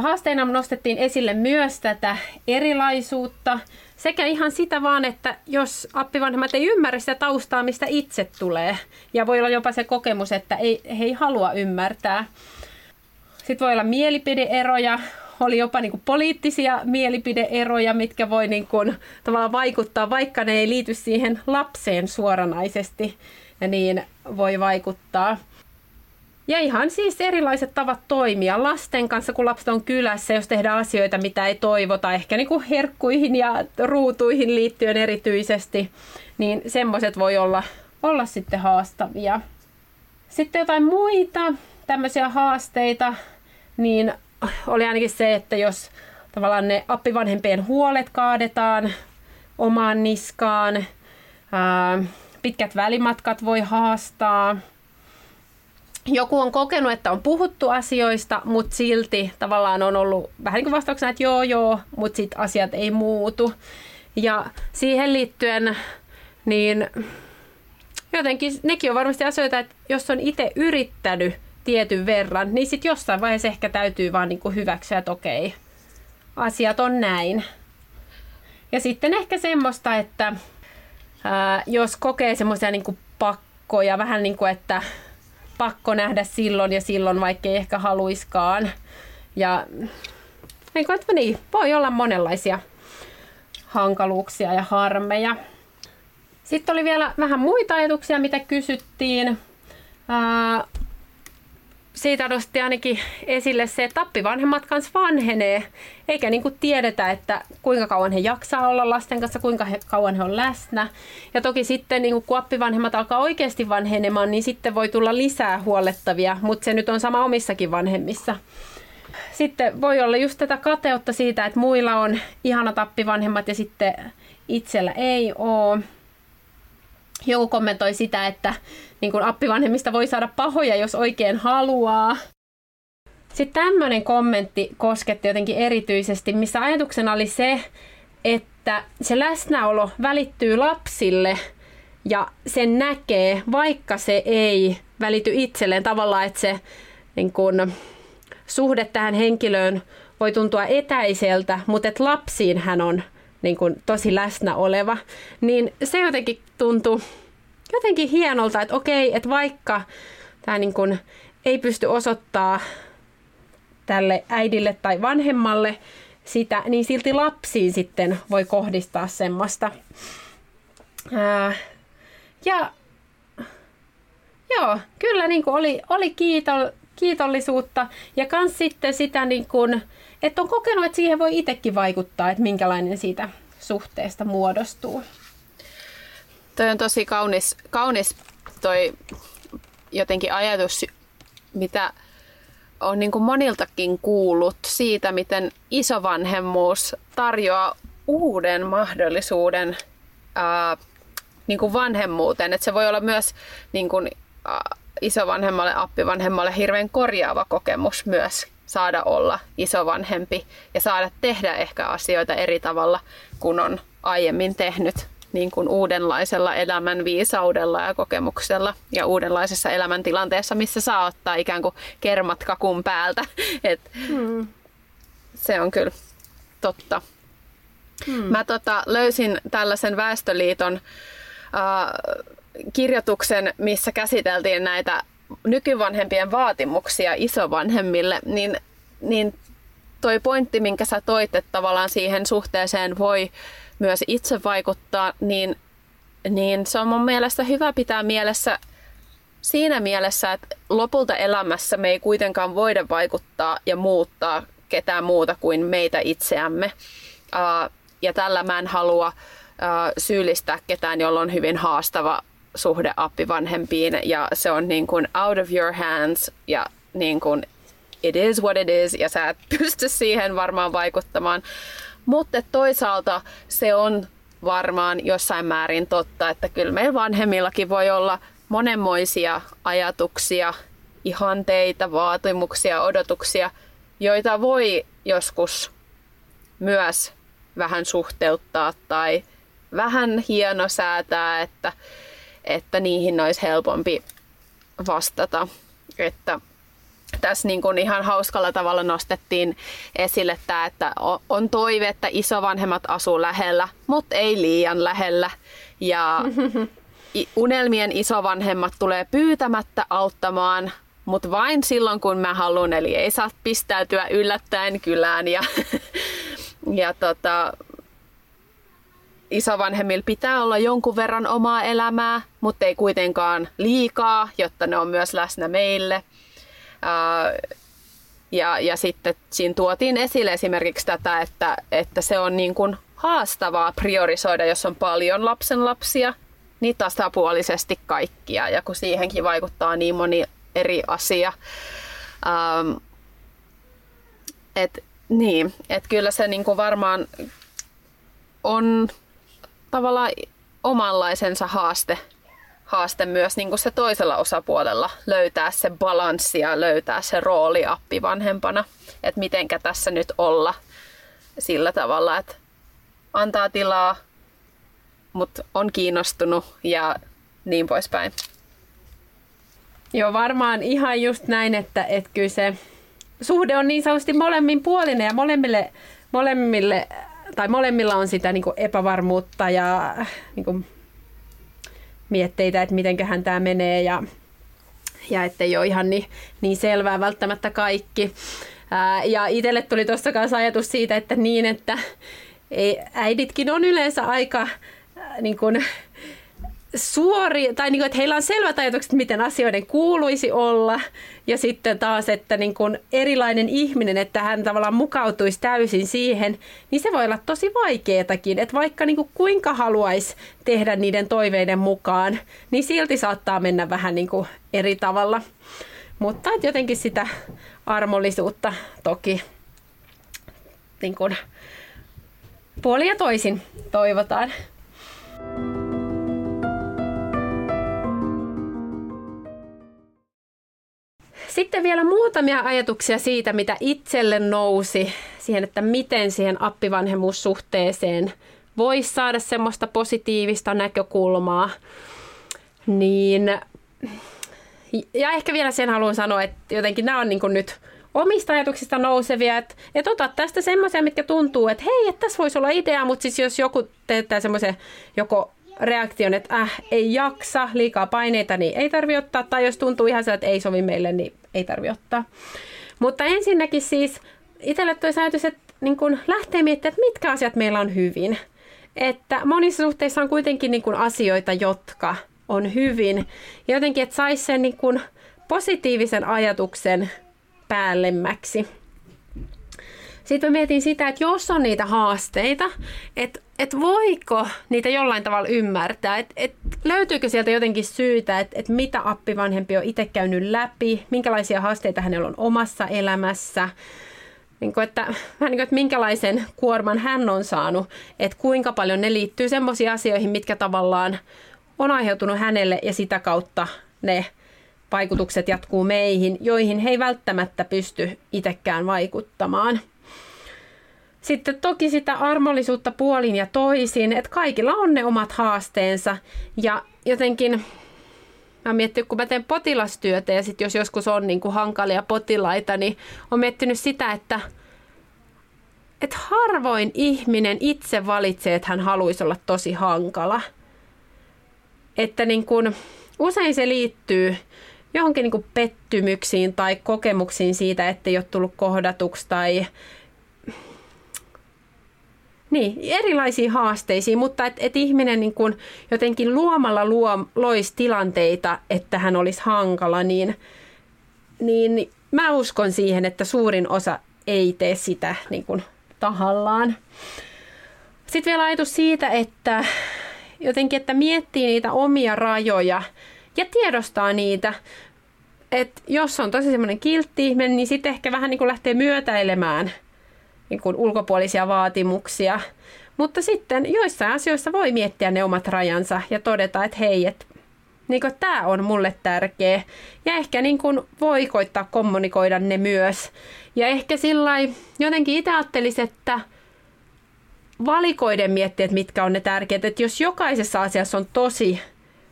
haasteena nostettiin esille myös tätä erilaisuutta sekä ihan sitä vaan, että jos appivanhemmat ei ymmärrä sitä taustaa, mistä itse tulee, ja voi olla jopa se kokemus, että ei, he ei halua ymmärtää, sitten voi olla mielipideeroja, oli jopa niin kuin poliittisia mielipideeroja, mitkä voi niin kuin, tavallaan vaikuttaa, vaikka ne ei liity siihen lapseen suoranaisesti, ja niin voi vaikuttaa. Ja ihan siis erilaiset tavat toimia lasten kanssa, kun lapset on kylässä, jos tehdään asioita, mitä ei toivota, ehkä niin kuin herkkuihin ja ruutuihin liittyen erityisesti, niin semmoiset voi olla, olla sitten haastavia. Sitten jotain muita tämmöisiä haasteita, niin oli ainakin se, että jos tavallaan ne appivanhempien huolet kaadetaan omaan niskaan, pitkät välimatkat voi haastaa. Joku on kokenut, että on puhuttu asioista, mutta silti tavallaan on ollut vähän niin kuin vastauksena, että joo joo, mutta sitten asiat ei muutu. Ja siihen liittyen, niin jotenkin nekin on varmasti asioita, että jos on itse yrittänyt tietyn verran, niin sitten jossain vaiheessa ehkä täytyy vaan niin kuin hyväksyä, että okei, asiat on näin. Ja sitten ehkä semmoista, että ää, jos kokee semmoisia niin pakkoja, vähän niin kuin, että pakko nähdä silloin ja silloin, vaikka ei ehkä haluiskaan. Ja niin kuin, että niin, voi olla monenlaisia hankaluuksia ja harmeja. Sitten oli vielä vähän muita ajatuksia, mitä kysyttiin. Ää, siitä nosti ainakin esille se, että tappivanhemmat kanssa vanhenee, eikä niin kuin tiedetä, että kuinka kauan he jaksaa olla lasten kanssa, kuinka he, kauan he on läsnä. Ja toki sitten niin kun appivanhemmat alkaa oikeasti vanhenemaan, niin sitten voi tulla lisää huolettavia, mutta se nyt on sama omissakin vanhemmissa. Sitten voi olla just tätä kateutta siitä, että muilla on ihana tappivanhemmat ja sitten itsellä ei ole. Joku kommentoi sitä, että niin kuin appivanhemmista voi saada pahoja, jos oikein haluaa. Sitten tämmöinen kommentti kosketti jotenkin erityisesti, missä ajatuksena oli se, että se läsnäolo välittyy lapsille ja sen näkee, vaikka se ei välity itselleen tavallaan, että se niin kun, suhde tähän henkilöön voi tuntua etäiseltä, mutta lapsiin hän on niin kun, tosi läsnä oleva, niin se jotenkin tuntuu jotenkin hienolta, että okei, että vaikka tämä niin kuin ei pysty osoittaa tälle äidille tai vanhemmalle sitä, niin silti lapsiin sitten voi kohdistaa semmoista. Ää, ja joo, kyllä niin kuin oli, oli kiito, kiitollisuutta ja kans sitten sitä, niin kuin, että on kokenut, että siihen voi itsekin vaikuttaa, että minkälainen siitä suhteesta muodostuu. Toi on tosi kaunis, kaunis toi jotenkin ajatus, mitä on niin kuin moniltakin kuullut siitä, miten isovanhemmuus tarjoaa uuden mahdollisuuden ää, niin kuin vanhemmuuteen. Et se voi olla myös niin kuin, ää, isovanhemmalle, appivanhemmalle hirveän korjaava kokemus myös saada olla isovanhempi ja saada tehdä ehkä asioita eri tavalla kuin on aiemmin tehnyt niin kuin uudenlaisella elämän viisaudella ja kokemuksella ja uudenlaisessa elämäntilanteessa, missä saa ottaa ikään kuin kermat kakun päältä. Et hmm. Se on kyllä totta. Hmm. Mä tota, löysin tällaisen Väestöliiton äh, kirjoituksen, missä käsiteltiin näitä nykyvanhempien vaatimuksia isovanhemmille, niin, niin toi pointti, minkä sä toit, että tavallaan siihen suhteeseen voi myös itse vaikuttaa, niin, niin se on mun mielestä hyvä pitää mielessä siinä mielessä, että lopulta elämässä me ei kuitenkaan voida vaikuttaa ja muuttaa ketään muuta kuin meitä itseämme. Ja tällä mä en halua syyllistää ketään, jolla on hyvin haastava suhde appivanhempiin ja se on niin kuin out of your hands ja niin kuin it is what it is ja sä et pysty siihen varmaan vaikuttamaan. Mutta toisaalta se on varmaan jossain määrin totta, että kyllä meillä vanhemmillakin voi olla monenmoisia ajatuksia, ihanteita, vaatimuksia, odotuksia, joita voi joskus myös vähän suhteuttaa tai vähän hienosäätää, että, että niihin olisi helpompi vastata. Että tässä niin kuin ihan hauskalla tavalla nostettiin esille tämä, että on toive, että isovanhemmat asuu lähellä, mutta ei liian lähellä. Ja unelmien isovanhemmat tulee pyytämättä auttamaan, mutta vain silloin kun mä haluan, eli ei saa pistäytyä yllättäen kylään. Ja, ja tota, isovanhemmilla pitää olla jonkun verran omaa elämää, mutta ei kuitenkaan liikaa, jotta ne on myös läsnä meille. Ja, ja sitten siinä tuotiin esille esimerkiksi tätä, että, että se on niin kuin haastavaa priorisoida, jos on paljon lapsen lapsia, niin tasapuolisesti kaikkia ja kun siihenkin vaikuttaa niin moni eri asia. Ähm, et, niin, et kyllä se niinku varmaan on tavallaan omanlaisensa haaste, haaste myös niin kuin se toisella osapuolella löytää se balanssi ja löytää se rooli appivanhempana, että mitenkä tässä nyt olla sillä tavalla, että antaa tilaa, mutta on kiinnostunut ja niin poispäin. Joo, varmaan ihan just näin, että, että kyllä se suhde on niin sanotusti molemmin puolinen ja molemmille, molemmille tai molemmilla on sitä niin kuin epävarmuutta ja niin kuin mietteitä, että mitenköhän tämä menee ja, ja ettei ole ihan niin, niin selvää välttämättä kaikki. Ää, ja itselle tuli tuossa kanssa ajatus siitä, että niin, että ei, äiditkin on yleensä aika ää, niin kuin, suori, tai niin kuin, että heillä on selvät ajatukset, miten asioiden kuuluisi olla, ja sitten taas, että niin kuin erilainen ihminen, että hän tavallaan mukautuisi täysin siihen, niin se voi olla tosi vaikeatakin, että vaikka niin kuin kuinka haluaisi tehdä niiden toiveiden mukaan, niin silti saattaa mennä vähän niin kuin eri tavalla. Mutta jotenkin sitä armollisuutta toki niin kuin puoli ja toisin toivotaan. Sitten vielä muutamia ajatuksia siitä, mitä itselle nousi siihen, että miten siihen appivanhemmuussuhteeseen voisi saada semmoista positiivista näkökulmaa. Niin, ja ehkä vielä sen haluan sanoa, että jotenkin nämä on niin nyt omista ajatuksista nousevia, että, että ota tästä semmoisia, mitkä tuntuu, että hei, että tässä voisi olla idea, mutta siis jos joku teettää semmoisen joko reaktion, että äh, ei jaksa, liikaa paineita, niin ei tarvi ottaa. Tai jos tuntuu ihan sieltä, että ei sovi meille, niin ei tarvi ottaa. Mutta ensinnäkin siis itselle tuo ajatus, että niin kun lähtee miettimään, että mitkä asiat meillä on hyvin. Että monissa suhteissa on kuitenkin niin kun asioita, jotka on hyvin. Jotenkin, että saisi sen niin kun positiivisen ajatuksen päällemmäksi. Sitten mä mietin sitä, että jos on niitä haasteita, että et voiko niitä jollain tavalla ymmärtää, että et löytyykö sieltä jotenkin syytä, että et mitä appivanhempi on itse käynyt läpi, minkälaisia haasteita hänellä on omassa elämässä, niin kuin, että, vähän niin kuin, että minkälaisen kuorman hän on saanut, että kuinka paljon ne liittyy semmoisiin asioihin, mitkä tavallaan on aiheutunut hänelle ja sitä kautta ne vaikutukset jatkuu meihin, joihin he ei välttämättä pysty itsekään vaikuttamaan. Sitten toki sitä armollisuutta puolin ja toisin, että kaikilla on ne omat haasteensa ja jotenkin Mä miettinyt, kun mä teen potilastyötä ja sitten jos joskus on niin kuin hankalia potilaita, niin on miettinyt sitä, että, että harvoin ihminen itse valitsee, että hän haluaisi olla tosi hankala. Että niin kuin, usein se liittyy johonkin niin pettymyksiin tai kokemuksiin siitä, että ei ole tullut kohdatuksi tai niin, erilaisiin haasteisiin, mutta että et ihminen niin kun jotenkin luomalla luo, loisi tilanteita, että hän olisi hankala, niin, niin mä uskon siihen, että suurin osa ei tee sitä niin kun tahallaan. Sitten vielä ajatus siitä, että jotenkin, että miettii niitä omia rajoja ja tiedostaa niitä. Että jos on tosi semmoinen kiltti ihminen, niin sitten ehkä vähän niin kuin lähtee myötäilemään – niin kuin ulkopuolisia vaatimuksia. Mutta sitten joissain asioissa voi miettiä ne omat rajansa ja todeta, että hei, että niin kuin, tämä on mulle tärkeä. Ja ehkä niin kuin, voi koittaa kommunikoida ne myös. Ja ehkä sillä jotenkin itse ajattelisin, että valikoiden miettiä, että mitkä on ne tärkeät. Että jos jokaisessa asiassa on tosi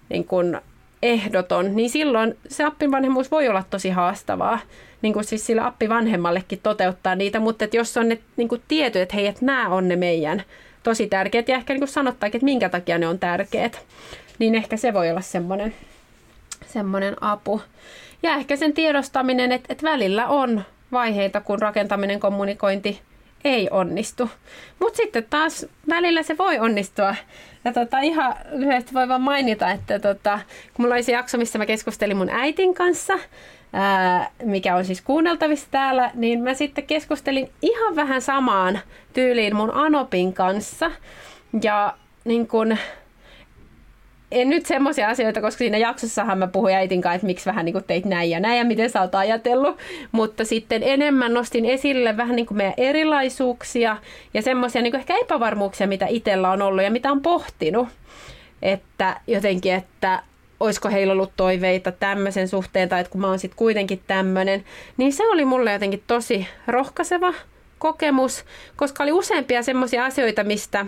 niin kuin, ehdoton, niin silloin se appivanhemmuus voi olla tosi haastavaa niin kuin siis sillä appivanhemmallekin toteuttaa niitä, mutta että jos on ne niin kuin tieto, että hei, että nämä on ne meidän tosi tärkeät ja ehkä niin sanottaakin, että minkä takia ne on tärkeät, niin ehkä se voi olla semmoinen, semmoinen apu. Ja ehkä sen tiedostaminen, että, että välillä on vaiheita, kun rakentaminen, kommunikointi ei onnistu. Mutta sitten taas välillä se voi onnistua. Ja tota, ihan lyhyesti voi vaan mainita, että tota, kun mulla oli se jakso, missä mä keskustelin mun äitin kanssa, mikä on siis kuunneltavissa täällä, niin mä sitten keskustelin ihan vähän samaan tyyliin mun Anopin kanssa. Ja niin kun, en nyt semmoisia asioita, koska siinä jaksossahan mä puhuin äitin kanssa, että miksi vähän niin teit näin ja näin ja miten sä oot ajatellut. Mutta sitten enemmän nostin esille vähän niin kuin meidän erilaisuuksia ja semmoisia niin ehkä epävarmuuksia, mitä itsellä on ollut ja mitä on pohtinut. Että jotenkin, että olisiko heillä ollut toiveita tämmöisen suhteen, tai että kun mä oon sitten kuitenkin tämmöinen, niin se oli mulle jotenkin tosi rohkaiseva kokemus, koska oli useampia semmoisia asioita, mistä,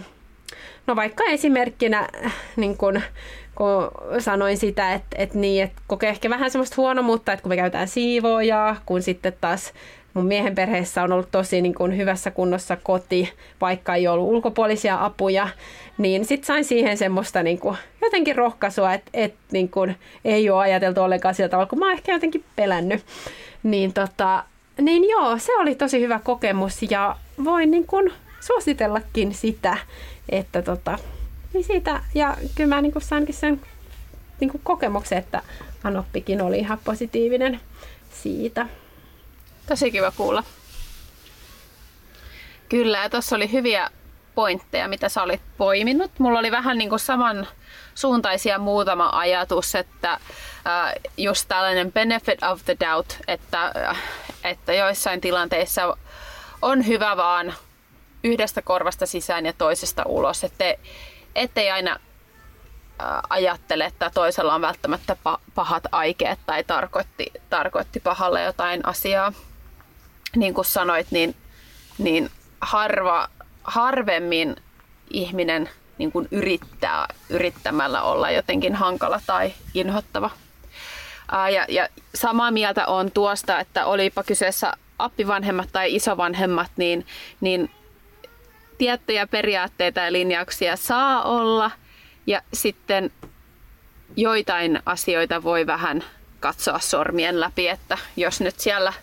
no vaikka esimerkkinä, niin kun, kun sanoin sitä, että, että, niin, että kokee ehkä vähän semmoista huonomuutta, että kun me käytetään siivoojaa, kun sitten taas mun miehen perheessä on ollut tosi niin kuin hyvässä kunnossa koti, vaikka ei ollut ulkopuolisia apuja, niin sitten sain siihen semmoista niin kuin, jotenkin rohkaisua, että, että niin kuin, ei ole ajateltu ollenkaan sillä tavalla, kun mä oon ehkä jotenkin pelännyt. Niin, tota, niin joo, se oli tosi hyvä kokemus ja voin niin kuin suositellakin sitä, että tota, niin siitä, ja kyllä mä niin kuin sainkin sen niin kuin kokemuksen, että Anoppikin oli ihan positiivinen siitä. Tosi kiva kuulla. Kyllä, ja tuossa oli hyviä pointteja, mitä sä olit poiminut. Mulla oli vähän niin kuin saman suuntaisia muutama ajatus, että äh, just tällainen benefit of the doubt, että, äh, että joissain tilanteissa on hyvä vaan yhdestä korvasta sisään ja toisesta ulos, että ettei aina äh, ajattele, että toisella on välttämättä pahat aikeet tai tarkoitti, tarkoitti pahalle jotain asiaa niin kuin sanoit, niin, niin harva, harvemmin ihminen niin kuin yrittää yrittämällä olla jotenkin hankala tai inhottava. Ja, ja samaa mieltä on tuosta, että olipa kyseessä appivanhemmat tai isovanhemmat, niin, niin tiettyjä periaatteita ja linjauksia saa olla ja sitten joitain asioita voi vähän katsoa sormien läpi, että jos nyt siellä –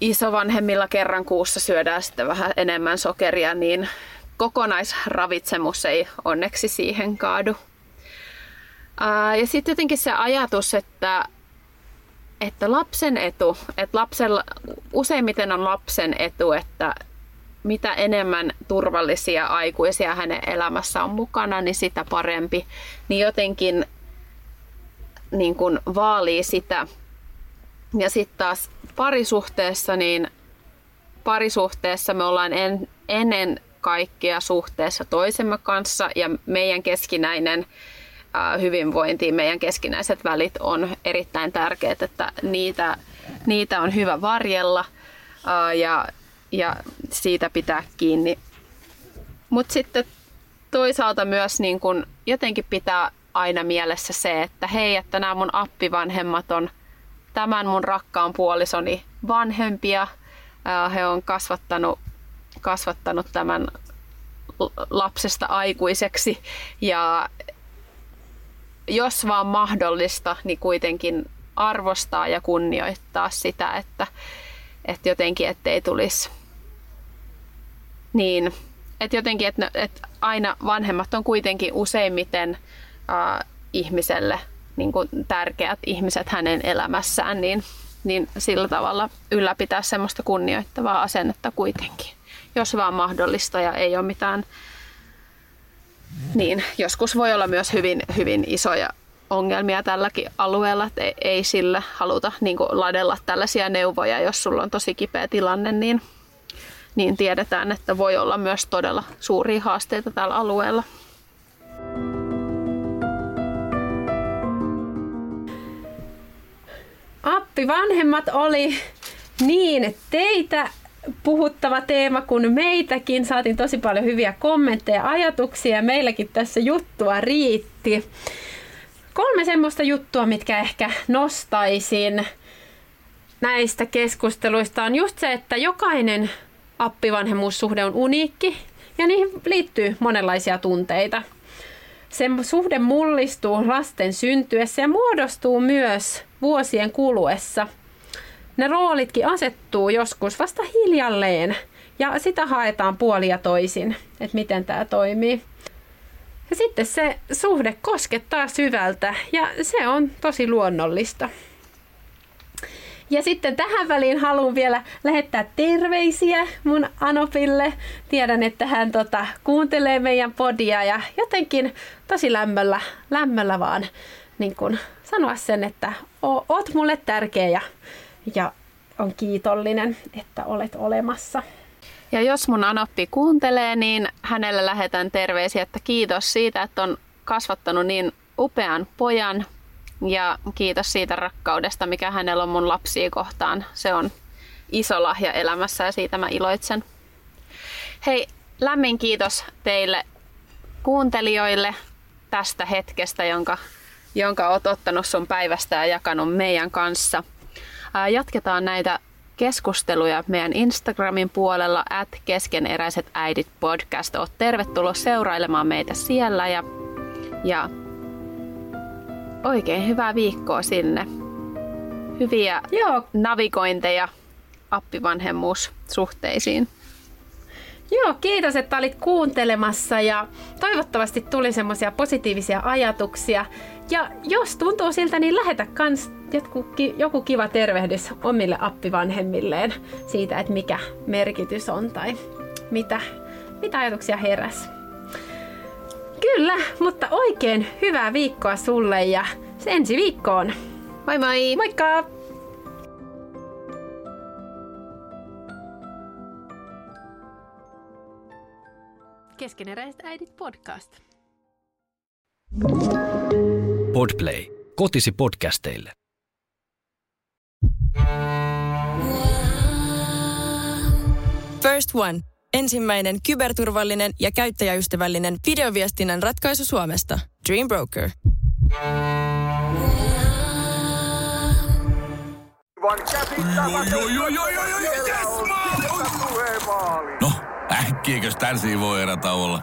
isovanhemmilla kerran kuussa syödään sitten vähän enemmän sokeria, niin kokonaisravitsemus ei onneksi siihen kaadu. ja sitten jotenkin se ajatus, että, että lapsen etu, että lapsella, useimmiten on lapsen etu, että mitä enemmän turvallisia aikuisia hänen elämässä on mukana, niin sitä parempi. Niin jotenkin niin kun vaalii sitä, ja sitten taas parisuhteessa, niin parisuhteessa me ollaan en, ennen kaikkea suhteessa toisemme kanssa ja meidän keskinäinen hyvinvointi, meidän keskinäiset välit on erittäin tärkeät, että niitä, niitä on hyvä varjella ja, ja siitä pitää kiinni. Mutta sitten toisaalta myös niin kun jotenkin pitää aina mielessä se, että hei, että nämä mun appivanhemmat on tämän mun rakkaan puolisoni vanhempia. He on kasvattanut, kasvattanut tämän lapsesta aikuiseksi ja jos vaan mahdollista, niin kuitenkin arvostaa ja kunnioittaa sitä, että, että jotenkin ettei tulisi niin, että jotenkin, että, että aina vanhemmat on kuitenkin useimmiten äh, ihmiselle niin kuin tärkeät ihmiset hänen elämässään, niin, niin sillä tavalla ylläpitää semmoista kunnioittavaa asennetta kuitenkin, jos vaan mahdollista ja ei ole mitään. Niin, joskus voi olla myös hyvin, hyvin isoja ongelmia tälläkin alueella, että ei, ei sillä haluta niin kuin ladella tällaisia neuvoja, jos sulla on tosi kipeä tilanne, niin, niin tiedetään, että voi olla myös todella suuria haasteita tällä alueella. Appivanhemmat oli niin teitä puhuttava teema kuin meitäkin. Saatiin tosi paljon hyviä kommentteja ja ajatuksia. Meilläkin tässä juttua riitti. Kolme semmoista juttua, mitkä ehkä nostaisin näistä keskusteluista on just se, että jokainen appivanhemmuussuhde on uniikki ja niihin liittyy monenlaisia tunteita. Se suhde mullistuu lasten syntyessä ja muodostuu myös vuosien kuluessa. Ne roolitkin asettuu joskus vasta hiljalleen ja sitä haetaan puolia toisin, että miten tämä toimii. Ja sitten se suhde koskettaa syvältä ja se on tosi luonnollista. Ja sitten tähän väliin haluan vielä lähettää terveisiä mun Anopille. Tiedän, että hän tota, kuuntelee meidän podia ja jotenkin tosi lämmöllä, lämmöllä vaan niin kun sanoa sen, että oot mulle tärkeä ja, ja on kiitollinen, että olet olemassa. Ja jos mun Anoppi kuuntelee, niin hänelle lähetän terveisiä, että kiitos siitä, että on kasvattanut niin upean pojan ja kiitos siitä rakkaudesta, mikä hänellä on mun lapsia kohtaan. Se on iso lahja elämässä ja siitä mä iloitsen. Hei, lämmin kiitos teille kuuntelijoille tästä hetkestä, jonka, jonka oot ottanut sun päivästä ja jakanut meidän kanssa. Jatketaan näitä keskusteluja meidän Instagramin puolella at keskeneräiset äidit podcast. Oot tervetuloa seurailemaan meitä siellä ja, ja oikein hyvää viikkoa sinne. Hyviä Joo. navigointeja appivanhemmuussuhteisiin. Joo, kiitos, että olit kuuntelemassa ja toivottavasti tuli semmoisia positiivisia ajatuksia. Ja jos tuntuu siltä, niin lähetä kans joku, joku kiva tervehdys omille appivanhemmilleen siitä, että mikä merkitys on tai mitä, mitä ajatuksia heräs. Kyllä, mutta oikein hyvää viikkoa sulle ja ensi viikkoon. Moi moi! Moikka! Keskeneräiset äidit podcast. Podplay. Kotisi podcasteille. First One. Ensimmäinen kyberturvallinen ja käyttäjäystävällinen videoviestinnän ratkaisu Suomesta. Dream Broker. No, äkkiäkös tän voi erä olla?